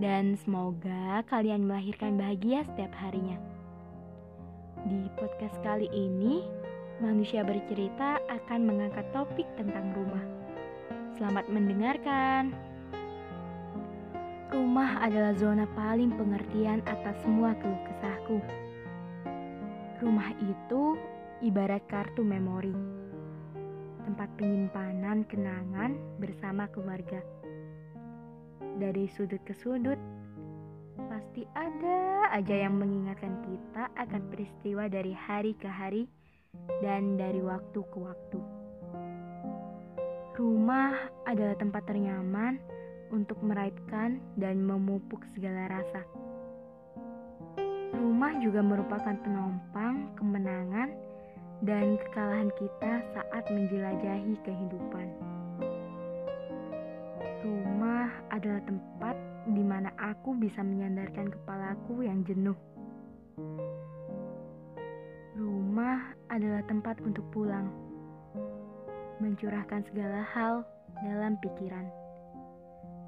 Dan semoga kalian melahirkan bahagia setiap harinya. Di podcast kali ini, manusia bercerita akan mengangkat topik tentang rumah. Selamat mendengarkan. Rumah adalah zona paling pengertian atas semua keluh kesahku. Rumah itu ibarat kartu memori tempat penyimpanan kenangan bersama keluarga. Dari sudut ke sudut, pasti ada aja yang mengingatkan kita akan peristiwa dari hari ke hari dan dari waktu ke waktu. Rumah adalah tempat ternyaman untuk meraipkan dan memupuk segala rasa. Rumah juga merupakan penompang kemenangan dan kekalahan kita saat menjelajahi kehidupan. Adalah tempat di mana aku bisa menyandarkan kepalaku yang jenuh. Rumah adalah tempat untuk pulang, mencurahkan segala hal dalam pikiran,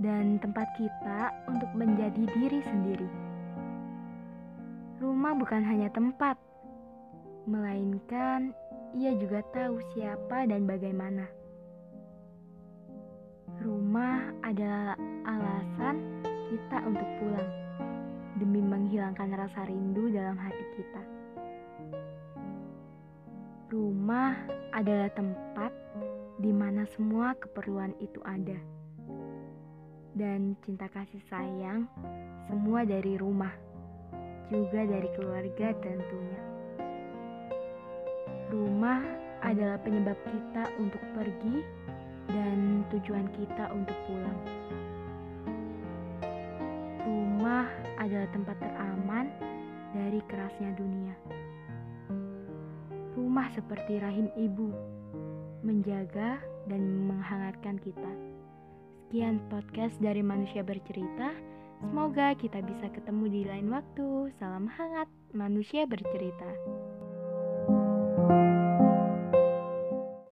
dan tempat kita untuk menjadi diri sendiri. Rumah bukan hanya tempat melainkan ia juga tahu siapa dan bagaimana. Adalah alasan kita untuk pulang demi menghilangkan rasa rindu dalam hati kita. Rumah adalah tempat di mana semua keperluan itu ada. Dan cinta kasih sayang semua dari rumah, juga dari keluarga tentunya. Rumah adalah penyebab kita untuk pergi dan tujuan kita untuk pulang. Rumah adalah tempat teraman dari kerasnya dunia. Rumah seperti rahim ibu, menjaga dan menghangatkan kita. Sekian podcast dari manusia bercerita. Semoga kita bisa ketemu di lain waktu. Salam hangat, manusia bercerita.